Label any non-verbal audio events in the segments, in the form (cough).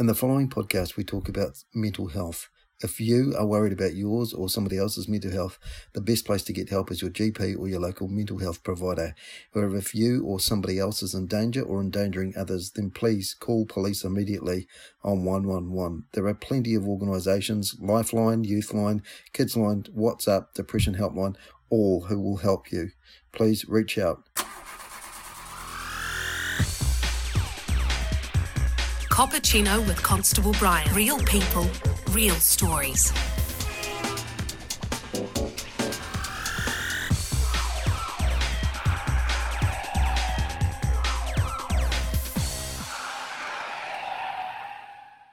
In the following podcast, we talk about mental health. If you are worried about yours or somebody else's mental health, the best place to get help is your GP or your local mental health provider. However, if you or somebody else is in danger or endangering others, then please call police immediately on 111. There are plenty of organisations, Lifeline, Youthline, Kidsline, What's Up, Depression Helpline, all who will help you. Please reach out. Cappuccino with Constable Brian. Real people, real stories.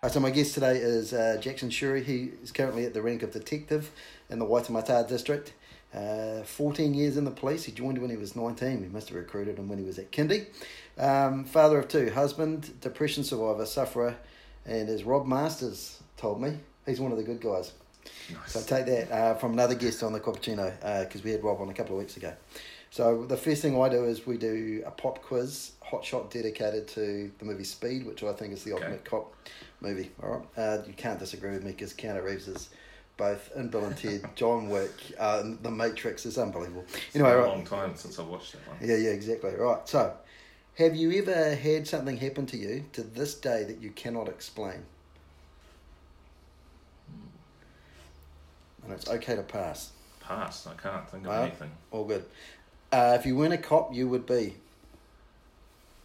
So my guest today is uh, Jackson Shuri. He is currently at the rank of detective in the Waitemata district. Uh, 14 years in the police. He joined when he was 19. We must have recruited him when he was at kindy. Um, father of two, husband, depression survivor, sufferer, and as Rob Masters told me, he's one of the good guys. Nice. So take that uh, from another guest on the Cappuccino because we had Rob on a couple of weeks ago. So the first thing I do is we do a pop quiz, hot shot dedicated to the movie Speed, which I think is the ultimate cop movie. All right, uh, you can't disagree with me because Keanu Reeves is both in Bill and Ted, (laughs) John Wick, uh, The Matrix is unbelievable. Anyway, a long time since I watched that one. Yeah, yeah, exactly. Right. So, have you ever had something happen to you to this day that you cannot explain? And it's okay to pass. Pass. I can't think of Uh, anything. All good. Uh, if you weren't a cop, you would be.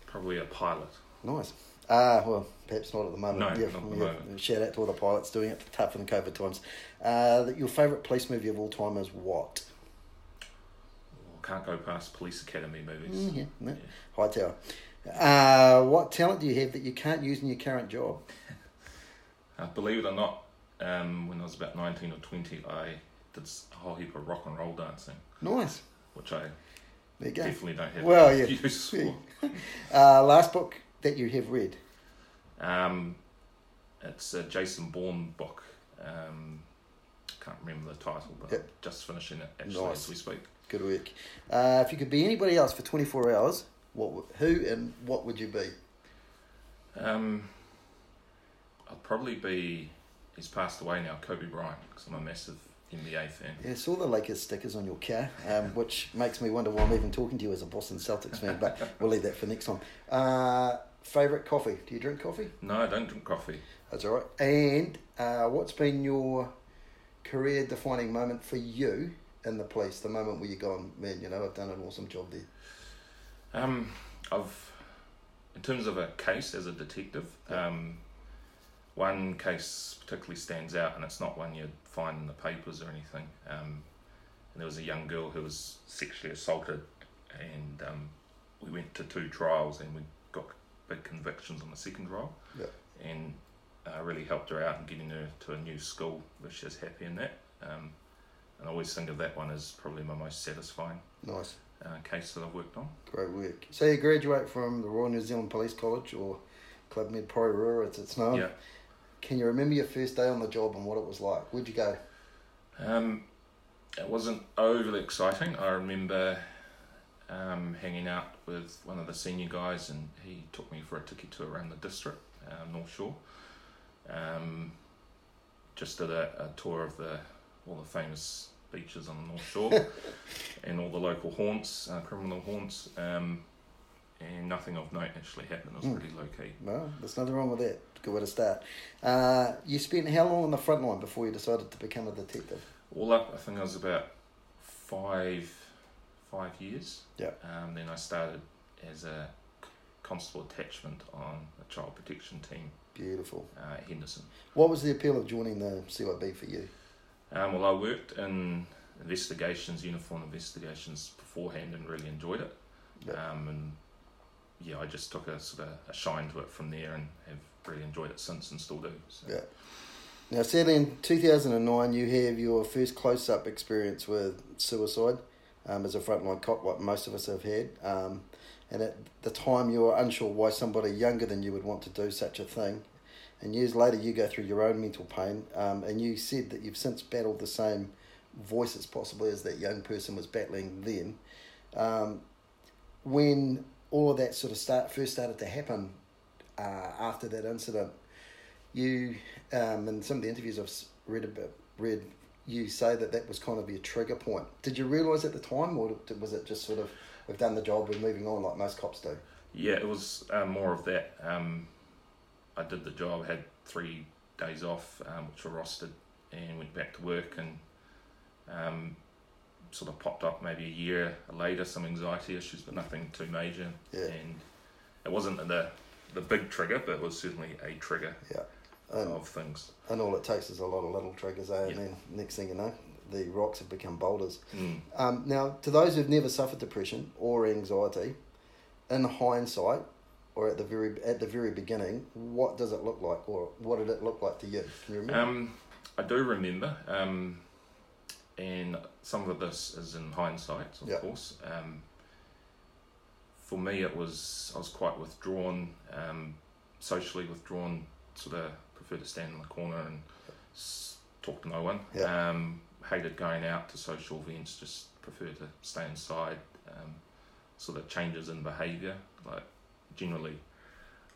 Probably a pilot. Nice. Ah, well, perhaps not at the moment. No, yeah, not at the yeah. moment. Shout out to all the pilots doing it tough in COVID times. Uh, your favourite police movie of all time is what? Can't go past police academy movies. Mm, yeah, no. Hightower. Uh, what talent do you have that you can't use in your current job? Uh, believe it or not, um, when I was about 19 or 20, I did a whole heap of rock and roll dancing, Nice. which I There you go. definitely don't have Well, yeah. (laughs) use for. (laughs) Uh, last book that you have read? Um, it's a Jason Bourne book. Um, can't remember the title, but Yep. Just finishing it actually Nice. as we speak. Good work. Uh, if you could be anybody else for 24 hours, what who and what would you be? Um, I'd probably be. He's passed away now, Kobe Bryant, because I'm a massive NBA fan. Yeah, I saw the Lakers stickers on your car, um, which makes me wonder why I'm even talking to you as a Boston Celtics fan, but (laughs) we'll leave that for next time. Uh, Favourite coffee? Do you drink coffee? No, I don't drink coffee. That's all right. And uh, what's been your career defining moment for you in the police? The moment where you're going, man, you know, I've done an awesome job there. Um, I've, in terms of a case as a detective, um, one case particularly stands out, and it's not one you'd find in the papers or anything. Um, and there was a young girl who was sexually assaulted, and um, we went to two trials, and we got big convictions on the second trial, Yeah. and uh, really helped her out in getting her to a new school where she's happy in that. Um, and I always think of that one as probably my most satisfying Nice. uh, case that I've worked on. Great work. So you graduate from the Royal New Zealand Police College or Club Med Pro as it's known. Yeah. Can you remember your first day on the job and what it was like? Where'd you go? Um, it wasn't overly exciting. I remember um, hanging out with one of the senior guys, and he took me for a tiki tour around the district, um, North Shore. Um, just did a, a tour of the all the famous beaches on the North Shore (laughs) and all the local haunts, uh, criminal haunts. Um, and nothing of note actually happened. It was Mm. pretty low key. No, there's nothing wrong with that. Good way to start. Uh, you spent how long on the front line before you decided to become a detective? All up, I think I was about five five years. Yeah. Um, then I started as a constable attachment on a child protection team Beautiful. uh, Henderson. What was the appeal of joining the CIB for you? Um, well, I worked in investigations, uniform investigations beforehand, and really enjoyed it. Yeah. Um, and yeah, I just took a sort of a shine to it from there, and have really enjoyed it since, and still do. So. Yeah. Now, sadly, in 2009, you have your first close up experience with suicide um, as a frontline cop, like most of us have had. Um, and at the time, you were unsure why somebody younger than you would want to do such a thing. And years later, you go through your own mental pain. Um, and you said that you've since battled the same voices, possibly, as that young person was battling then. Um, when all of that sort of start first started to happen uh, after that incident, you um, in some of the interviews I've read about, read you say that that was kind of your trigger point. Did you realise at the time, or was it just sort of we've done the job, we're moving on like most cops do? Yeah, it was um, more of that. Um, I did the job, had three days off, um, which were rostered, and went back to work and um, sort of popped up maybe a year later, some anxiety issues, but nothing too major. Yeah. And it wasn't the the big trigger, but it was certainly a trigger Yeah. And, of things. and all it takes is a lot of little triggers, eh? Yeah. And then next thing you know, the rocks have become boulders. Mm. Um, now, to those who've never suffered depression or anxiety, in hindsight, or at the very at the very beginning, what does it look like, or what did it look like to you? Can you remember? Um, I do remember, um, and some of this is in hindsight, of Yeah. course. Um, for me, it was I was quite withdrawn, um, socially withdrawn. Sort of prefer to stand in the corner and s- talk to no one. Yeah. Um, hated going out to social events. Just prefer to stay inside. Um, sort of changes in behaviour. Like generally,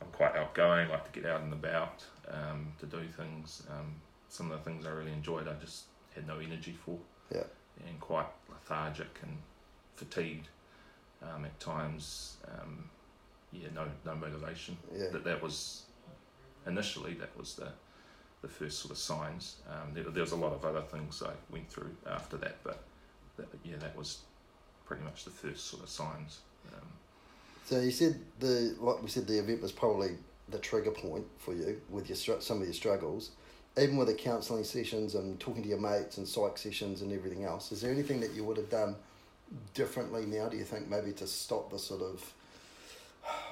I'm quite outgoing. Like to get out and about, um, to do things. Um, some of the things I really enjoyed, I just had no energy for. Yeah. And quite lethargic and fatigued um, at times. Um, yeah, no, no motivation. yeah, That that was initially that was the the first sort of signs. Um, there, there was a lot of other things I went through after that, but that, yeah, that was pretty much the first sort of signs. Um, So you said the like we said the event was probably the trigger point for you with your some of your struggles, even with the counselling sessions and talking to your mates and psych sessions and everything else. Is there anything that you would have done differently now? Do you think maybe to stop the sort of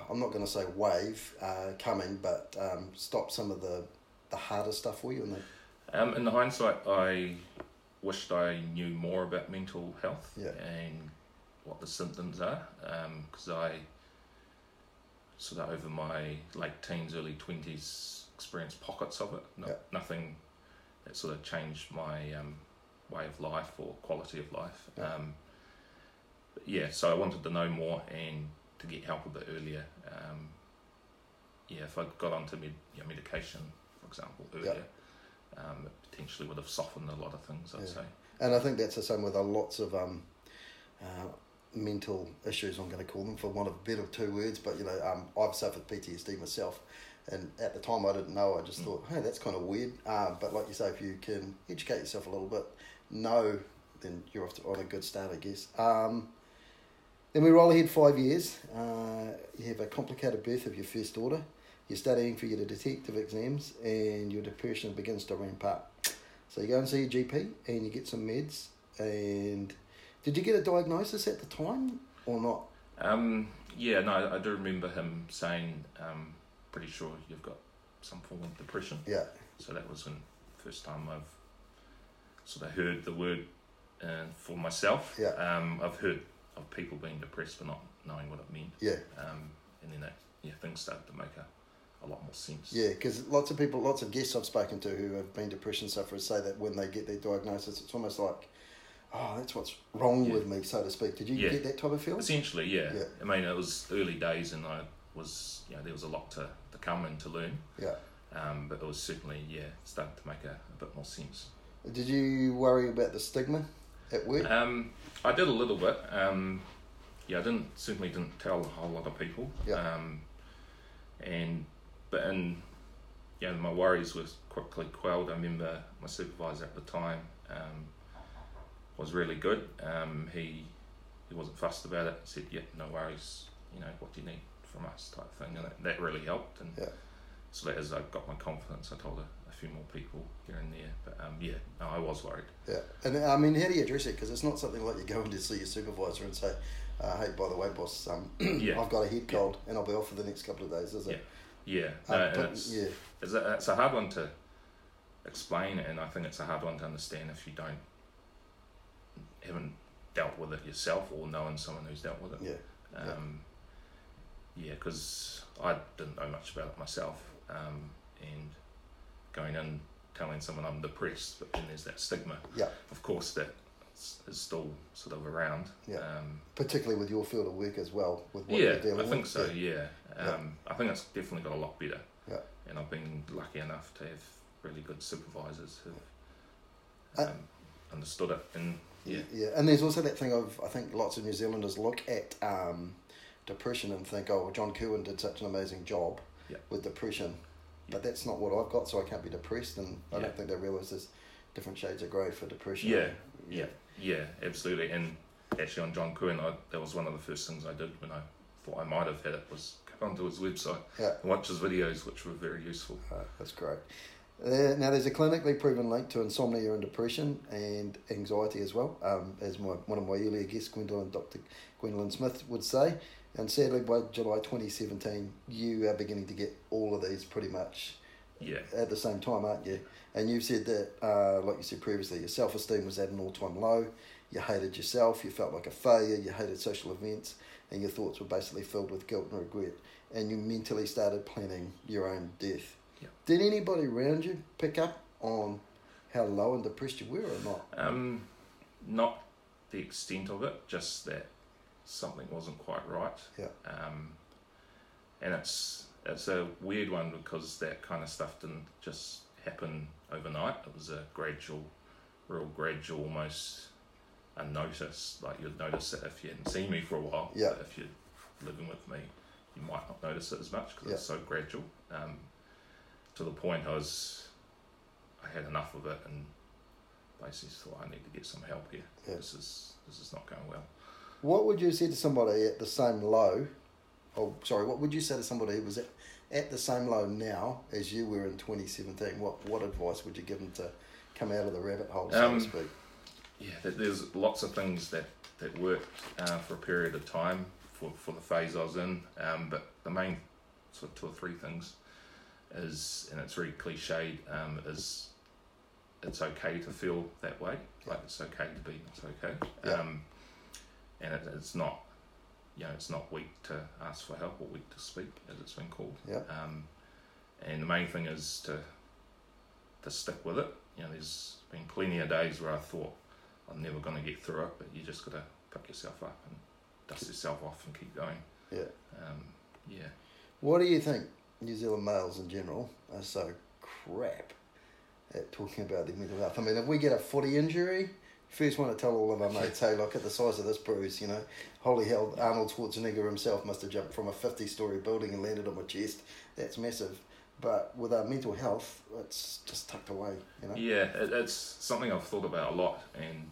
I'm not going to say wave uh, coming, but um, stop some of the the harder stuff for you and the Um, in the hindsight, I wished I knew more about mental health Yeah. and what the symptoms are, because I sort of over my late teens, early twenties experienced pockets of it. No, Yeah. Nothing that sort of changed my um, way of life or quality of life. Yeah. Um, but yeah, so I wanted to know more and to get help a bit earlier. Um, yeah, if I got onto med- you know, medication, for example, Yeah. earlier, um, it potentially would have softened a lot of things. I'd Yeah. say. And I think that's the same with a lots of um, uh, mental issues. I'm going to call them for one of better two words, but you know, um, I've suffered PTSD myself, and at the time I didn't know. I just Mm. thought, hey, that's kind of weird. Uh, but like you say, if you can educate yourself a little bit, know, then you're off to, on a good start, I guess. Um, then we roll ahead five years. Uh, you have a complicated birth of your first daughter. You're studying for your detective exams, and your depression begins to ramp up. So you go and see your GP, and you get some meds. And did you get a diagnosis at the time or not? Um, yeah, no, I do remember him saying, um, pretty sure you've got some form of depression. Yeah, So that was the first time I've sort of heard the word uh, for myself. Yeah. Um, I've heard of people being depressed but not knowing what it meant. yeah, Um, and then that, yeah, things started to make a, a lot more sense. yeah. Because lots of people, lots of guests I've spoken to who have been depression sufferers say that when they get their diagnosis, it's almost like, oh, that's what's wrong Yeah. with me, so to speak. Did you Yeah. get that type of feel? Essentially, yeah. Yeah. I mean, it was early days and I was, you know, there was a lot to, to come and to learn. Yeah. Um, but it was certainly, yeah, starting to make a, a bit more sense. Did you worry about the stigma at work? Um, I did a little bit. Um, yeah, I didn't certainly didn't tell a whole lot of people. Yeah. Um, and but in yeah, my worries were quickly quelled. I remember my supervisor at the time um, was really good. Um, he he wasn't fussed about it. He said, "Yeah, no worries. You know what do you need from us?" type thing, and that, that really helped. And Yeah. so that as I got my confidence, I told a, a few more people here and there. But um, yeah, no, I was worried. Yeah, and I mean, how do you address it? Because it's not something like you go in to see your supervisor and say, uh, "Hey, by the way, boss, um, (clears throat) Yeah. I've got a head cold and I'll be off for the next couple of days." Is it? Yeah, Uh, no, but- it's, yeah, it's, a, it's a hard one to explain, and I think it's a hard one to understand if you don't haven't dealt with it yourself or knowing someone who's dealt with it. yeah, Um, yeah, because I didn't know much about it myself, um, and going in telling someone I'm depressed, but then there's that stigma. Yeah. Of course, that is still sort of around. Yeah. Um, particularly with your field of work as well, with what yeah, you're dealing I think with. so. Yeah, Yeah. um, I think it's definitely got a lot better. Yeah. and I've been lucky enough to have really good supervisors who Uh, um, understood it. And yeah, Yeah, and there's also that thing of I think lots of New Zealanders look at um, depression and think, oh, well, John Kirwan did such an amazing job Yeah. with depression, Yeah. but that's not what I've got, so I can't be depressed, and I don't think they realise there's different shades of grey for depression. Yeah, yeah, yeah, absolutely. And actually, on John Kirwan, I, that was one of the first things I did when I thought I might have had it was go onto his website Yeah. and watch his videos, which were very useful. Right, that's great. Uh, now, there's a clinically proven link to insomnia and depression and anxiety as well, um, as my, one of my earlier guests, Gwendolyn, Dr. Gwendolyn Smith, would say. And sadly, by July 2017, you are beginning to get all of these pretty much Yeah, at the same time, aren't you? And you've said that, uh, like you said previously, your self esteem was at an all time low. You hated yourself. You felt like a failure. You hated social events, and your thoughts were basically filled with guilt and regret. And you mentally started planning your own death. Yeah. Did anybody around you pick up on how low and depressed you were, or not? um, not the extent of it, just that something wasn't quite right. Yeah. Um, and it's it's a weird one because that kind of stuff didn't just happen overnight. It was a gradual, real gradual, almost unnoticed. Like you'd notice it if you hadn't seen me for a while. Yeah. If you're living with me, you might not notice it as much because it's so gradual. Um, to the point I was, I had enough of it and basically thought I need to get some help here. Yeah. This is this is not going well. What would you say to somebody at the same low? Oh, sorry. What would you say to somebody who was at, at the same low now as you were in 2017? What what advice would you give them to come out of the rabbit hole, so Um, to speak? Yeah, there- there's lots of things that that worked uh, for a period of time for, for the phase I was in, um, but the main sort of two or three things is, and it's very cliched, um, is it's okay to feel that way. Like it's okay to be it's okay, Yeah. um, and it, it's not, you know, it's not weak to ask for help or weak to speak, as it's been called. Yeah. Um, and the main thing is to to stick with it. You know, there's been plenty of days where I thought I'm never going to get through it, but you just got to pick yourself up and dust yourself off and keep going. Yeah. Um, yeah. What do you think New Zealand males in general are so crap at talking about their mental health? I mean, if we get a footy injury, first one to tell all of our mates, hey, look at the size of this bruise, you know. Holy hell, Arnold Schwarzenegger himself must have jumped from a 50 story building and landed on my chest. That's massive. But with our mental health, it's just tucked away, you know. Yeah, it, it's something I've thought about a lot, and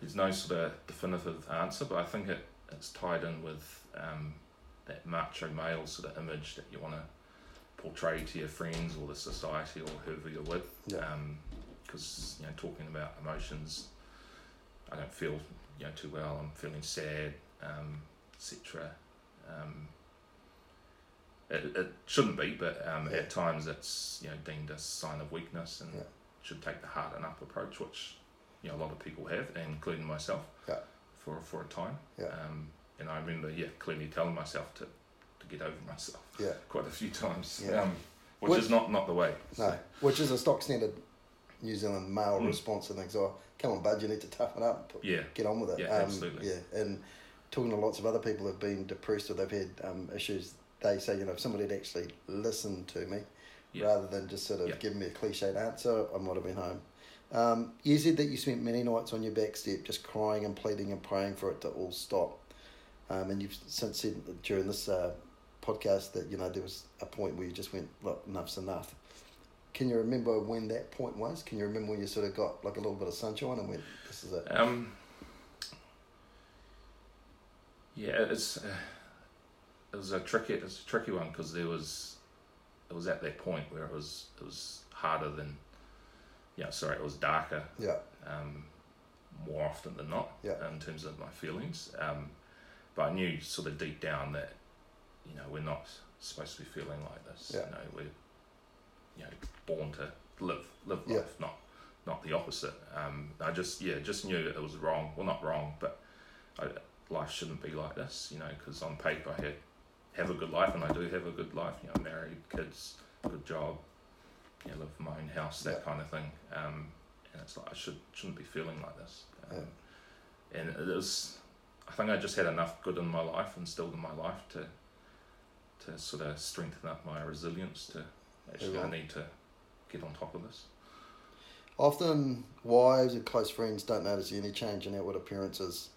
there's no sort of definitive answer, but I think it, it's tied in with um, that macho male sort of image that you want to portray to your friends or the society or whoever you're with. Yeah. Because you know, talking about emotions, I don't feel you know too well. I'm feeling sad, um, etc. Um, it, it shouldn't be, but um, Yeah. at times it's you know deemed a sign of weakness and Yeah. should take the harden up approach, which you know a lot of people have, including myself, for for a time. Yeah. Um, and I remember, yeah, clearly telling myself to, to get over myself Yeah. quite a few times, Yeah. um, which is not not the way. No, which is a stock standard New Zealand male Mm. response to things. Oh, come on, bud, you need to toughen up. Put- Yeah. Get on with it. Yeah, um, absolutely. Yeah, and talking to lots of other people who've been depressed or they've had um, issues, they say, you know, if somebody had actually listened to me Yeah. rather than just sort of Yeah. giving me a cliched answer, I might have been home. Um, you said that you spent many nights on your back step just crying and pleading and praying for it to all stop. Um, and you've since said during this uh, podcast that, you know, there was a point where you just went, look, enough's enough. Can you remember when that point was? Can you remember when you sort of got like a little bit of sunshine and went, this is it? Um, yeah, it's uh, it was a tricky it's a tricky one because there was it was at that point where it was it was harder than yeah sorry it was darker Yeah, um, more often than not Yeah. in terms of my feelings. Um, but I knew sort of deep down that you know we're not supposed to be feeling like this. Yeah. You know we're you know born to live live Yeah. life, not not the opposite. Um, I just yeah just knew it was wrong. Well, not wrong, but I, life shouldn't be like this. You know, because on paper I had have a good life, and I do have a good life. You know, married, kids, good job. You know, live in my own house, that Yeah. kind of thing. Um, and it's like I should shouldn't be feeling like this. Um, Yeah. And it was, I think I just had enough good in my life, and instilled in my life to to sort of strengthen up my resilience to actually I need to get on top of this. Often, wives and close friends don't notice any change in outward appearances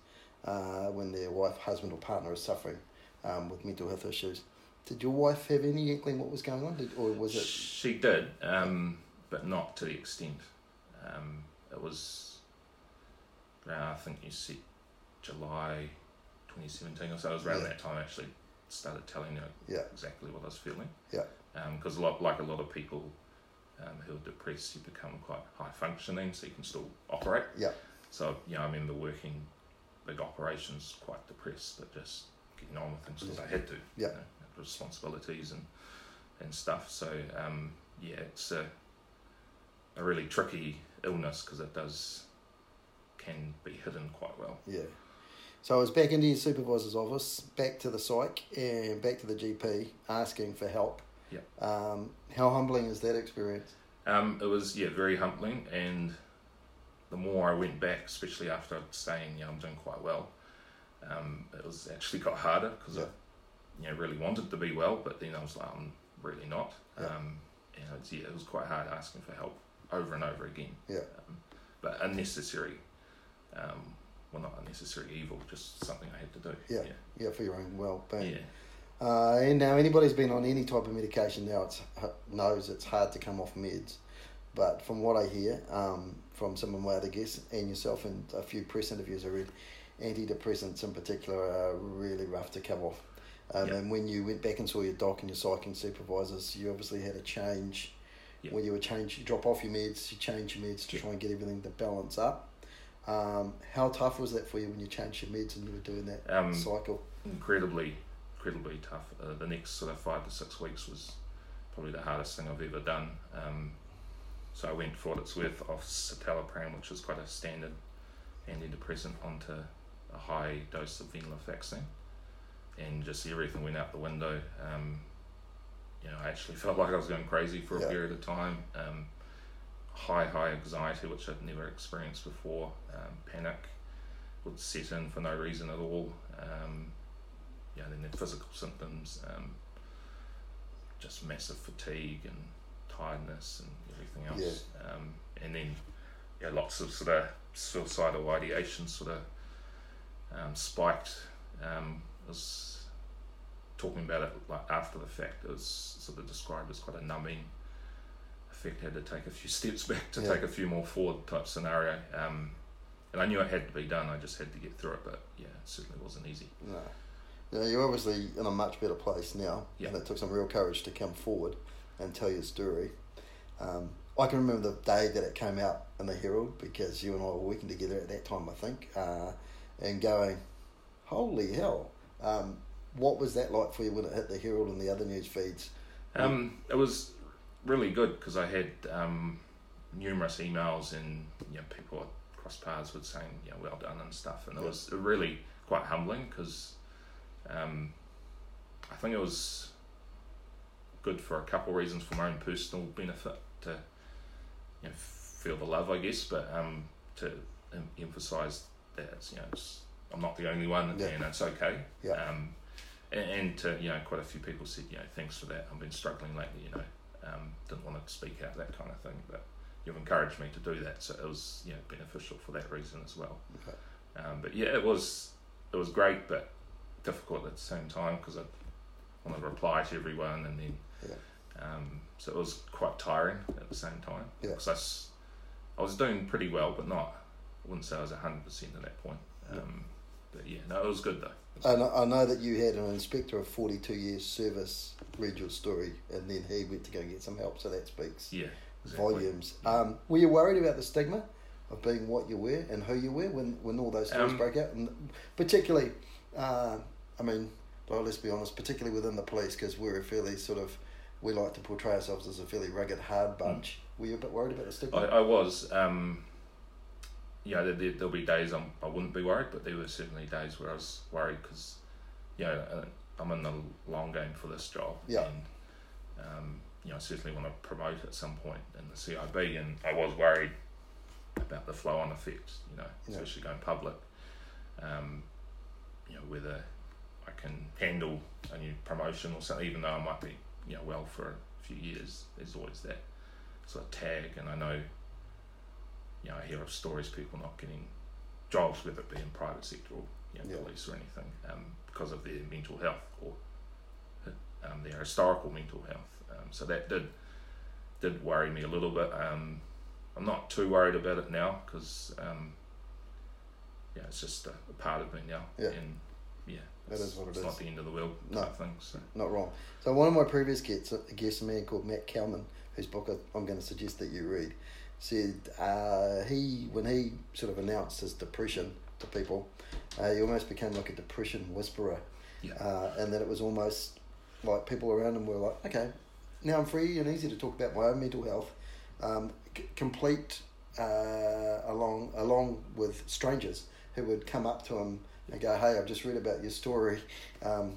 uh, when their wife, husband, or partner is suffering um, with mental health issues. Did your wife have any inkling what was going on, Did, or was it? She did, um, but not to the extent. Um, it was, around, I think you said July 2017 or so. It was around Yeah. that time I actually started telling her Yeah, exactly what I was feeling. Yeah. Because a lot, like a lot of people um, who are depressed, you become quite high functioning, so you can still operate. yeah, So you know, I remember working big operations, quite depressed, but just getting on with things because I had to. Yeah. You know, responsibilities and and stuff. So um, yeah, it's a a really tricky illness because it does can be hidden quite well. yeah. So I was back into your supervisor's office, back to the psych, and back to the GP, asking for help. Yeah. Um, how humbling is that experience? Um, it was yeah very humbling, and the more I went back, especially after saying yeah I'm doing quite well, um, it was actually got harder because Yeah. I you know really wanted to be well, but then I was like I'm really not. Yeah. Um, and it's, yeah, it was quite hard asking for help over and over again. Yeah. Um, but unnecessary. Um, well, not unnecessary evil, just something I had to do. Yeah. Yeah, for your own well-being. Yeah. Uh, and now anybody's been on any type of medication now it's, knows it's hard to come off meds. But from what I hear um, from some of my other guests and yourself and a few press interviews I read, antidepressants in particular are really rough to come off. Um, Yeah. And when you went back and saw your doc and your psyching supervisors, you obviously had a change. Yeah. When you would change, you drop off your meds, you change your meds to Yeah. try and get everything to balance up. Um, how tough was that for you when you changed your meds and you were doing that Um, cycle? incredibly, incredibly tough. Uh, the next sort of five to six weeks was probably the hardest thing I've ever done. Um, so I went for what it's worth off citalopram, which is quite a standard antidepressant, onto a high dose of venlafaxine, and just everything went out the window. Um, you know, I actually (laughs) felt like I was going crazy for a Yeah. period of time. High, high anxiety, which I'd never experienced before. Um, panic would set in for no reason at all. Um, yeah, then the physical symptoms, um, just massive fatigue and tiredness and everything else. Yeah. Um, and then, yeah, lots of sort of suicidal ideation sort of um, spiked. Um, was talking about it like after the fact. It was sort of described as quite a numbing Had to take a few steps (laughs) back to Yeah. take a few more forward type scenario. Um, and I knew it had to be done. I just had to get through it. But yeah, it certainly wasn't easy. No. Now, you're obviously in a much better place now, Yeah. and it took some real courage to come forward and tell your story. Um, I can remember the day that it came out in the Herald because you and I were working together at that time, I think, uh, and going, holy hell. Um, what was that like for you when it hit the Herald and the other news feeds? Um, it was really good because I had um, numerous emails and you know people I crossed paths with saying you know well done and stuff, and it Yeah. was really quite humbling because um, I think it was good for a couple of reasons for my own personal benefit to you know feel the love I guess, but um, to em- emphasise that it's, you know it's, I'm not the only one Yeah. and it's okay. Yeah. Um, and, and to you know quite a few people said you know thanks for that I've been struggling lately you know um, didn't want to speak out that kind of thing but you've encouraged me to do that so it was you know beneficial for that reason as well Okay. um, but yeah it was it was great but difficult at the same time because I wanted to reply to everyone and then Yeah. um, so it was quite tiring at the same time Yeah. because I was doing pretty well but not I wouldn't say I was 100% at that point Yeah. um, but yeah no it was good though And I know that you had an inspector of 42 years service read your story, and then he went to go and get some help, so that speaks yeah exactly. volumes. Um, were you worried about the stigma of being what you were and who you were when, when all those stories Um, broke out? And particularly, uh, I mean, well, let's be honest, particularly within the police, because we're a fairly sort of, we like to portray ourselves as a fairly rugged, hard bunch. Were you a bit worried about the stigma? I, I was. Um, there, there, there'll be days I'm, I wouldn't be worried, but there were certainly days where I was worried because, you know, uh, I'm in the long game for this job. Yeah. And, um, you know, I certainly want to promote at some point in the CIB, and I was worried about the flow on effects, you know, Yeah. especially going public. Um, you know, whether I can handle a new promotion or something, even though I might be you know well for a few years. There's always that sort of tag, and I know you know I hear of stories people not getting jobs, whether it be in private sector or you know, Yeah. police or anything, um, because of their mental health or um, their historical mental health. Um, so that did did worry me a little bit. Um, I'm not too worried about it now because um, yeah, it's just a, a part of me now. Yeah. And yeah, That it's, is what it it's is. not the end of the world No. type thing. So. Not wrong. So one of my previous guests, a man called Matt Calman, whose book I'm going to suggest that you read, said uh, he when he sort of announced his depression to people, uh, he almost became like a depression whisperer, Yeah. uh, and that it was almost like people around him were like, okay, now I'm free and easy to talk about my own mental health, um, c- complete uh, along along with strangers who would come up to him and go, hey, I've just read about your story. Um,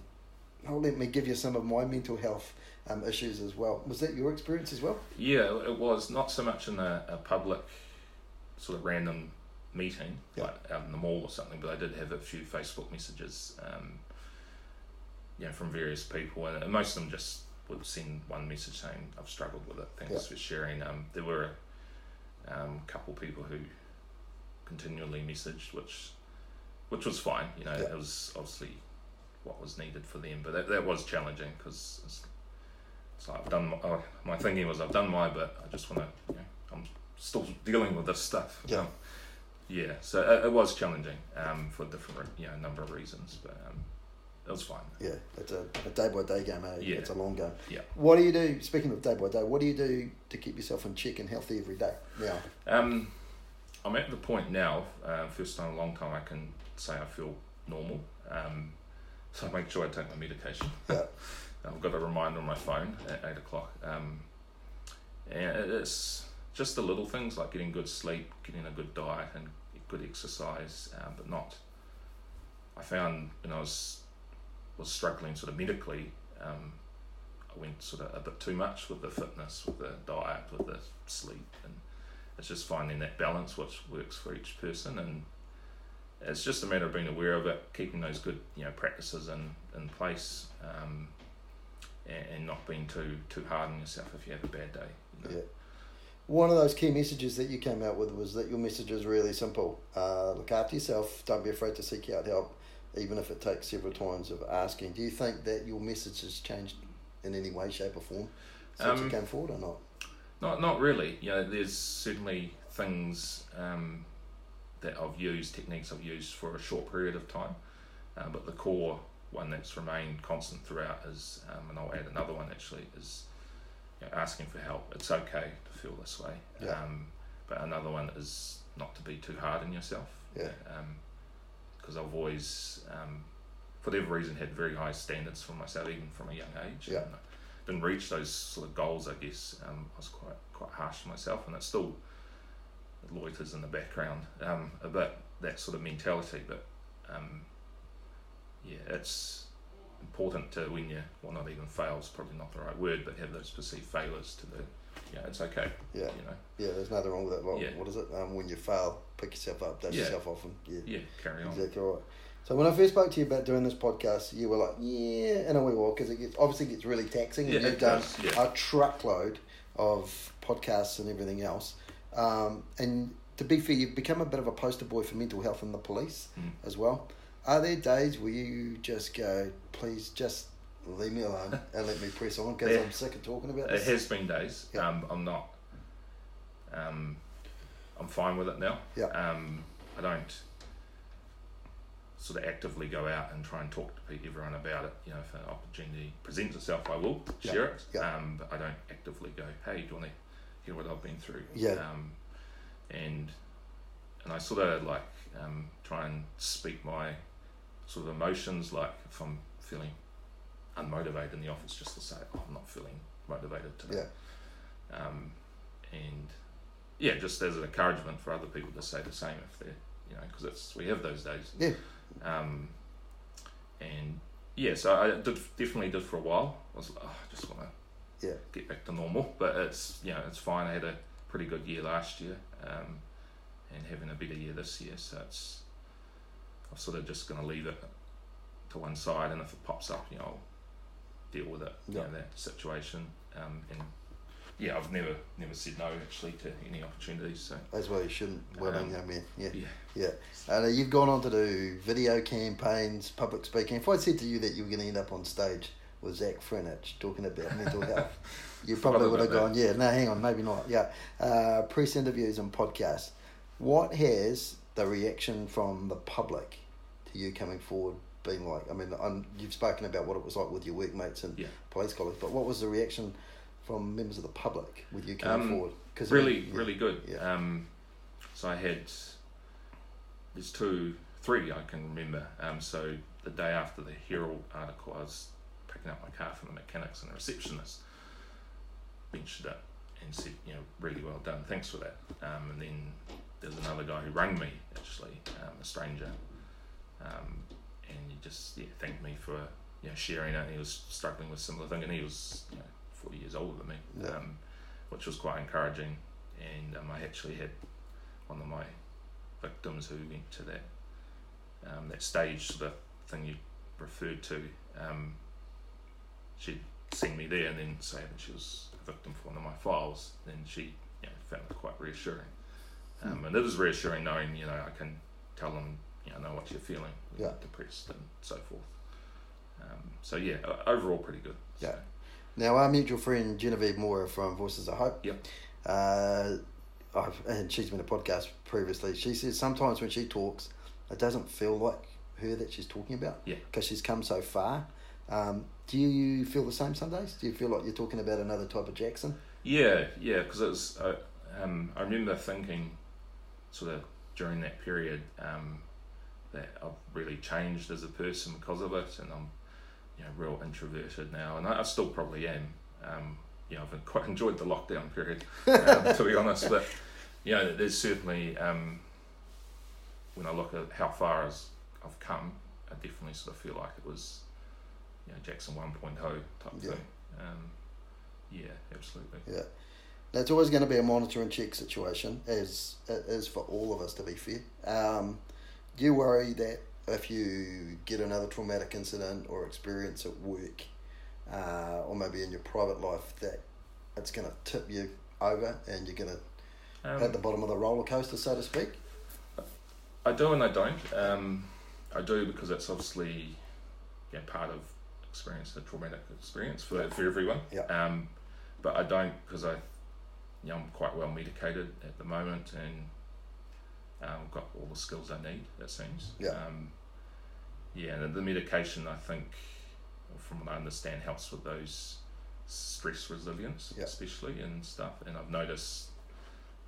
oh, let me give you some of my mental health um, issues as well. Was that your experience as well? Yeah, it was not so much in a, a public sort of random meeting, Yeah. like out in the mall or something, but I did have a few Facebook messages, um, you know, from various people, and most of them just would send one message saying, I've struggled with it, thanks Yeah. for sharing. Um, there were a um, couple people who continually messaged, which which was fine, you know, Yeah. it was obviously what was needed for them, but that, that was challenging because it's, it's like I've done my, oh, my thinking was I've done my bit. I just want to, you know, I'm still dealing with this stuff. Yeah. Um, yeah. So it, it was challenging um, for different, re- you know, number of reasons, but um, it was fine. Yeah, it's a, a day by day game. Eh? Yeah. It's a long game. Yeah. What do you do? Speaking of day by day, what do you do to keep yourself in check and healthy every day now? Um, I'm at the point now, uh, first time in a long time, I can say I feel normal. Um, so I make sure I take my medication. Yeah. (laughs) I've got a reminder on my phone at eight o'clock. Um, and it's just the little things like getting good sleep, getting a good diet, and good exercise, um, but not. I found when I was was struggling sort of medically, um, I went sort of a bit too much with the fitness, with the diet, with the sleep, and it's just finding that balance which works for each person and it's just a matter of being aware of it keeping those good you know practices in, in place um, and, and not being too too hard on yourself if you have a bad day you know. Yeah. One of those key messages that you came out with was that your message is really simple. Uh, look after yourself. Don't be afraid to seek out help, even if it takes several times of asking. Do you think that your message has changed in any way, shape, or form since Um, you came forward or not? Not not really. You know, there's certainly things um, that I've used, techniques I've used for a short period of time, uh, but the core one that's remained constant throughout is, um, and I'll add another one actually, is you know, asking for help. It's okay to feel this way. Yeah. Um, but another one is not to be too hard on yourself. Yeah. Because I've always, um, for whatever reason, had very high standards for myself, even from a young age. Yeah. And I didn't reach those sort of goals, I guess. Um, I was quite quite harsh on myself, and it still loiters in the background um, a bit that sort of mentality. But um, yeah, it's important to when you well not even fails probably not the right word, but have those perceived failures to the yeah it's okay Yeah. you know Yeah, there's nothing wrong with that. Well, Yeah. What is it? Um, when you fail, pick yourself up, dust Yeah. yourself off, and yeah, yeah carry on exactly right. So when I first spoke to you about doing this podcast, you were like, "Yeah," and we will because it gets obviously gets really taxing, Yeah, and you've it done does, yeah. a truckload of podcasts and everything else. Um, and to be fair, you've become a bit of a poster boy for mental health in the police Mm. as well. Are there days where you just go, "Please, just leave me alone and let me press on because I'm sick of talking about It this"? has been days. Yeah. Um, I'm not. Um, I'm fine with it now. Yeah. Um, I don't sort of actively go out and try and talk to everyone about it. You know, if an opportunity presents itself, I will Yeah. share it. Yeah. Um, but I don't actively go, "Hey, do you want to hear what I've been through?" Yeah. Um, and and I sort of like um, try and speak my sort of emotions. Like if I'm feeling unmotivated in the office, just to say, oh, "I'm not feeling motivated today." Yeah. um, and yeah, just as an encouragement for other people to say the same if they're, you know, because it's we have those days. Yeah. Um, and yeah, so I did definitely did for a while. I was like, oh, I just want to Yeah. get back to normal, but it's you know it's fine. I had a pretty good year last year, um, and having a better year this year, so it's I'm sort of just going to leave it to one side, and if it pops up, you know, I'll deal with it. You Yeah. know, that situation. Um, and yeah, I've never never said no actually to any opportunities. So As well, you shouldn't. Willing, Um, I mean, yeah. yeah, Yeah, and uh, you've gone on to do video campaigns, public speaking. If I'd said to you that you were going to end up on stage with Zach Franich talking about (laughs) mental health, you probably would have gone, yeah, no, hang on, maybe not. Yeah, uh, press interviews and podcasts. What has the reaction from the public to you coming forward been like? I mean, i you've spoken about what it was like with your workmates and Yeah. police colleagues, but what was the reaction from members of the public with you coming Um, forward? Cause really, yeah, really good. Yeah. Um, so I had there's two, three I can remember. Um, so the day after the Herald article, I was picking up my car from the mechanics, and the receptionist mentioned it and said, you know, really well done, thanks for that. Um, and then there's another guy who rang me actually, um, a stranger, um, and he just yeah thanked me for you know sharing it. And he was struggling with similar thing, and he was you know 40 years older than me, Yeah. um, which was quite encouraging. And um, I actually had one of my victims who went to that um, that stage sort of thing you referred to. She'd seen me there, and then say that she was a victim for one of my files. Then she you know, found it quite reassuring, um, and it was reassuring knowing you know I can tell them you know know what you're feeling, Yeah. depressed and so forth. Um, so yeah, overall pretty good. Yeah. So, Now, our mutual friend Genevieve Mora from Voices of Hope. Yep. Uh, I've, and she's been a podcast previously. She says sometimes when she talks, it doesn't feel like her that she's talking about. Yeah. Because she's come so far. Um, do you feel the same some days? Do you feel like you're talking about another type of Jackson? Yeah, yeah, because it was. Uh, um, I remember thinking, sort of during that period, um, that I've really changed as a person because of it, and I'm, you know, real introverted now, and I, I still probably am. Um, you know, I've (laughs) quite enjoyed the lockdown period, um, to be honest, but you know, there's certainly um, when I look at how far as I've come, I definitely sort of feel like it was, you know, Jackson 1.0 type Yeah. thing. Um, yeah, absolutely. Yeah. Now, it's always going to be a monitor and check situation, as it is for all of us, to be fair. Um, do you worry that if you get another traumatic incident or experience at work, uh, or maybe in your private life, that it's going to tip you over and you're going to Um, hit the bottom of the roller coaster, so to speak? I do and I don't. Um, I do because it's obviously yeah, part of experience, a traumatic experience for, for everyone. Yeah. Um, but I don't because I, you know, I'm quite well medicated at the moment and um, got all the skills I need. It seems. Yeah. Um, yeah, and the medication I think, from what I understand, helps with those stress resilience, Yeah. especially and stuff. And I've noticed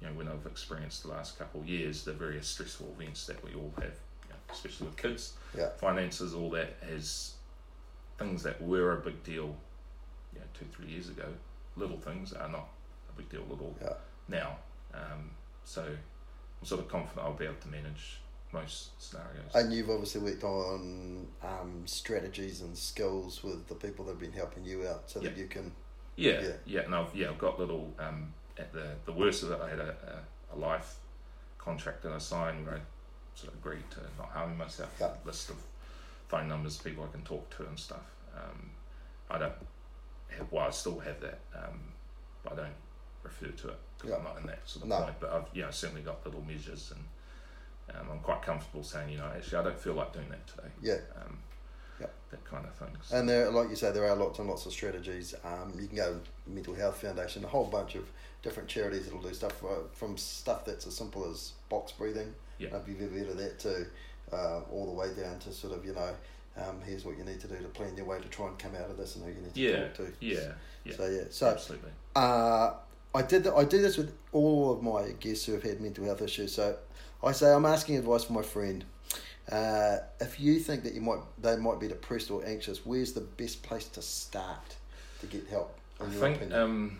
you know, when I've experienced the last couple of years, the various stressful events that we all have, you know, especially with kids, Yeah. finances, all that, has things that were a big deal, you know, two, three years ago, little things are not a big deal at all Yeah. now. Um, so I'm sort of confident I'll be able to manage most scenarios. And you've obviously worked on um, strategies and skills with the people that have been helping you out so that you can. Yeah, Yeah. yeah, and I've yeah, I've got little um, at the the worst of it. I had a, a, a life contract that I signed where I sort of agreed to not harming myself. Yeah. List of phone numbers, people I can talk to and stuff. Um, I don't have. Well, I still have that, um, but I don't refer to it because I'm not in that sort of No. point. But I've you know certainly got little measures and. Um, I'm quite comfortable saying, you know, actually, I don't feel like doing that today. Yeah. Um, Yeah. That kind of thing. So- And there, like you say, there are lots and lots of strategies. Um, you can go Mental Health Foundation, a whole bunch of different charities that'll do stuff uh, from stuff that's as simple as box breathing. Yeah. If you've ever heard of that, to uh, all the way down to sort of you know, um, here's what you need to do to plan your way to try and come out of this, and who you need to yeah, talk to. yeah, yeah, So yeah, so absolutely. uh, I did th- I do this with all of my guests who have had mental health issues. So I say I'm asking advice from my friend. Uh, if you think that you might they might be depressed or anxious, where's the best place to start to get help? I think um,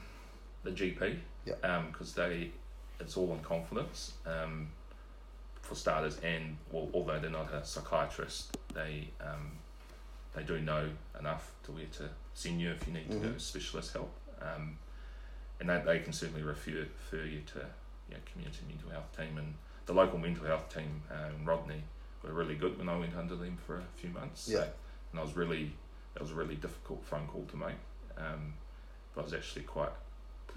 the GP, Yeah. because they it's all in confidence um, for starters, and well, although they're not a psychiatrist, they um, they do know enough to where to send you if you need to go specialist help, um, and they, they can certainly refer refer you to you know, community mental health team and the local mental health team uh, in Rodney were really good when I went under them for a few months. Yeah. So and I was really that was a really difficult phone call to make. Um, but I was actually quite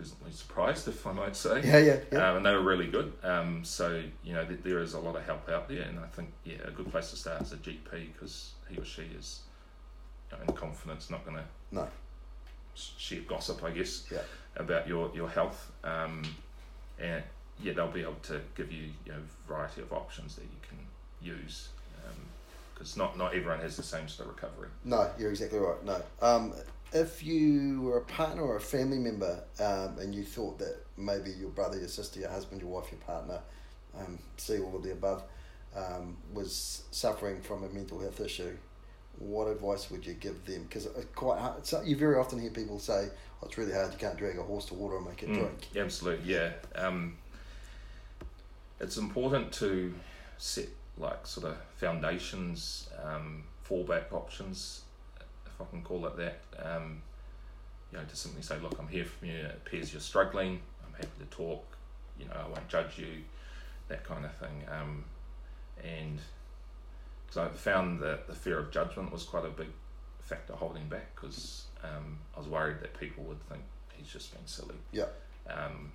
pleasantly surprised, if I might say. Yeah, yeah, yeah. Um, and they were really good. Um, so you know, th- there is a lot of help out there, and I think yeah, a good place to start is a GP because he or she is you know, in confidence, not going to no, share gossip, I guess, Yeah. about your your health. Um, and yeah, they'll be able to give you you know variety of options that you can use. Because not not everyone has the same sort of recovery. no, you're exactly right. No. If you were a partner or a family member um, and you thought that maybe your brother, your sister, your husband, your wife, your partner, um, see all of the above, um, was suffering from a mental health issue, what advice would you give them? Because it's quite hard. So you very often hear people say, oh, "It's really hard. You can't drag a horse to water and make it Mm, drink." absolutely, yeah. Um, it's important to set like sort of foundations, um, fallback options, I can call it that. Um, you know, to simply say, look, I'm here for you. It appears you're struggling. I'm happy to talk. You know, I won't judge you. That kind of thing. Um, and because I found that the fear of judgment was quite a big factor holding back because um, I was worried that people would think he's just being silly. Yeah. Um,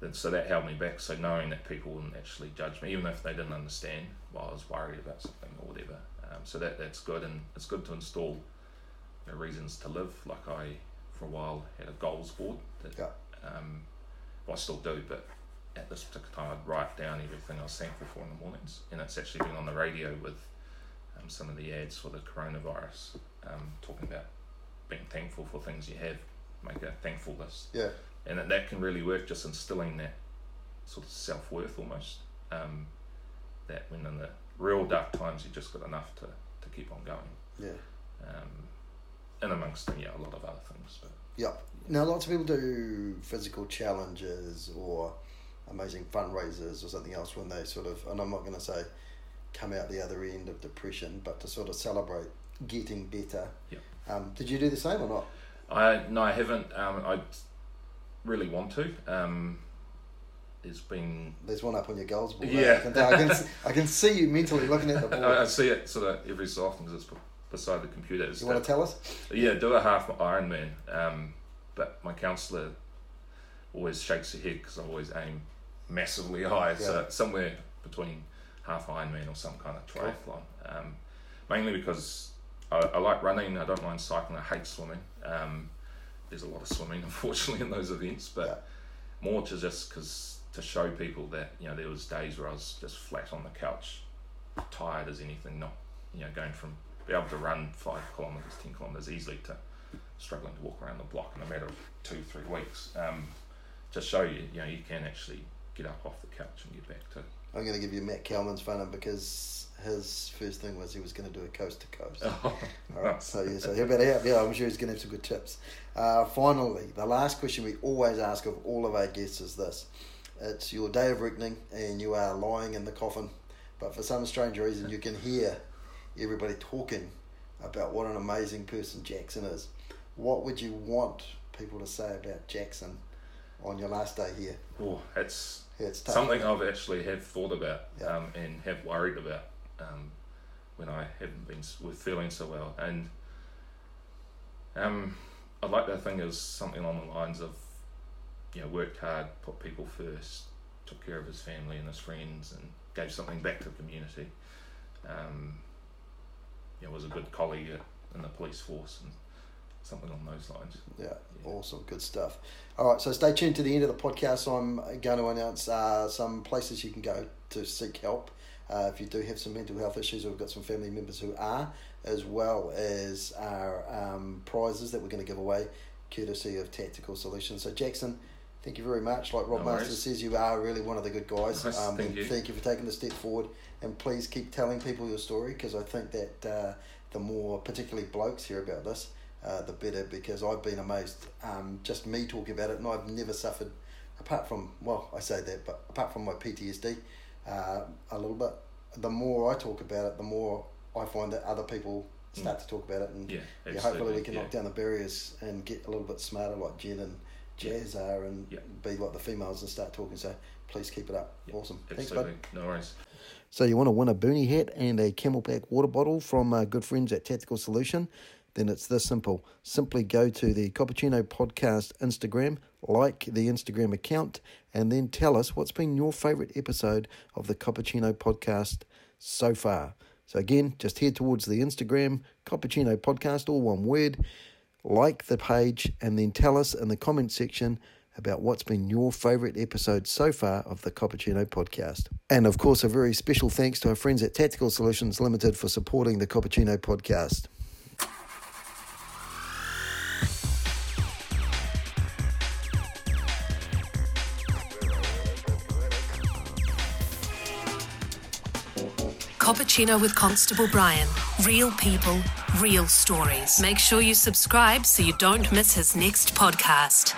then, so that held me back. So knowing that people wouldn't actually judge me, even if they didn't understand why I was worried about something or whatever. Um, so that that's good, and it's good to install you know, reasons to live. Like I, for a while, had a goals board that Yeah. um, well, I still do, but at this particular time, I'd write down everything I was thankful for in the mornings, and it's actually been on the radio with um, some of the ads for the coronavirus, um, talking about being thankful for things you have. Make a thankful list Yeah. and that, that can really work just instilling that sort of self worth almost. Um, that when in the real dark times you just got enough to, to keep on going. Yeah. Um, and amongst them, yeah a lot of other things, but Yeah. Now, lots of people do physical challenges or amazing fundraisers or something else when they sort of, and I'm not going to say come out the other end of depression, but to sort of celebrate getting better. Yep. Um, did you do the same or not? I no I haven't. Um, I really want to. Um, there's been There's one up on your goals board. Yeah. I can. I can, I can (laughs) see you mentally looking at the board. I, I see it sort of every so often because it's beside the computer. You want to tell us? Yeah, do a half Ironman. Um, but my counsellor always shakes her head because I always aim massively (laughs) high. So Yeah. it's somewhere between half Ironman or some kind of triathlon. Um, mainly because I, I like running. I don't mind cycling. I hate swimming. Um, there's a lot of swimming, (laughs) unfortunately, in those events. But more to just because to show people that you know there was days where I was just flat on the couch, tired as anything, not you know going from be able to run five kilometers, ten kilometers easily to struggling to walk around the block in a matter of two, three weeks. Um, just show you, you know, you can actually get up off the couch and get back to. I'm going to give you Matt Calman's phone number because his first thing was he was going to do a coast to coast. Oh, All right, (laughs) so yeah, so he'll be out. Yeah, I'm sure he's going to have some good tips. Uh, finally, the last question we always ask of all of our guests is this: It's your day of reckoning, and you are lying in the coffin, but for some strange reason, you can hear everybody talking about what an amazing person Jackson is. What would you want people to say about Jackson on your last day here? oh, it's Yeah, tough. something I've actually have thought about Yeah. um, and have worried about um, when I haven't been with feeling so well. And um, I'd like to think is something along the lines of, you know, worked hard, put people first, took care of his family and his friends, and gave something back to the community. Um, know, was a good colleague in the police force and something along those lines. Yeah, awesome, good stuff. All right, so stay tuned to the end of the podcast. I'm going to announce uh, some places you can go to seek help uh, if you do have some mental health issues. We've got some family members who are, as well as our um, prizes that we're going to give away, courtesy of Tactical Solutions. So Jackson. Thank you very much. Like Rob No Masters says, you are really one of the good guys. Nice, um, thank you. thank you for taking the step forward. And please keep telling people your story because I think that uh, the more, particularly blokes, hear about this, uh, the better because I've been amazed. Um, just me talking about it, and I've never suffered, apart from well, I say that, but apart from my PTSD, uh, a little bit. The more I talk about it, the more I find that other people start to talk about it, and Yeah, yeah, hopefully we can yeah. knock down the barriers and get a little bit smarter, like Jen and Jazz are, and Yeah. be like the females and start talking. So please keep it up. Yeah, Awesome. Thanks, Absolutely, bud. no worries. So you want to win a boonie hat and a CamelBak water bottle from uh, good friends at Tactical Solution? Then it's this simple. Simply go to the Cappuccino Podcast Instagram, like the Instagram account, and then tell us what's been your favourite episode of the Cappuccino Podcast so far. So again, just head towards the Instagram, Cappuccino Podcast, all one word, like the page, and then tell us in the comment section about what's been your favourite episode so far of the Cappuccino podcast. And of course, a very special thanks to our friends at Tactical Solutions Limited for supporting the Cappuccino podcast. Cappuccino with Constable Brian. Real people, real stories. Make sure you subscribe so you don't miss his next podcast.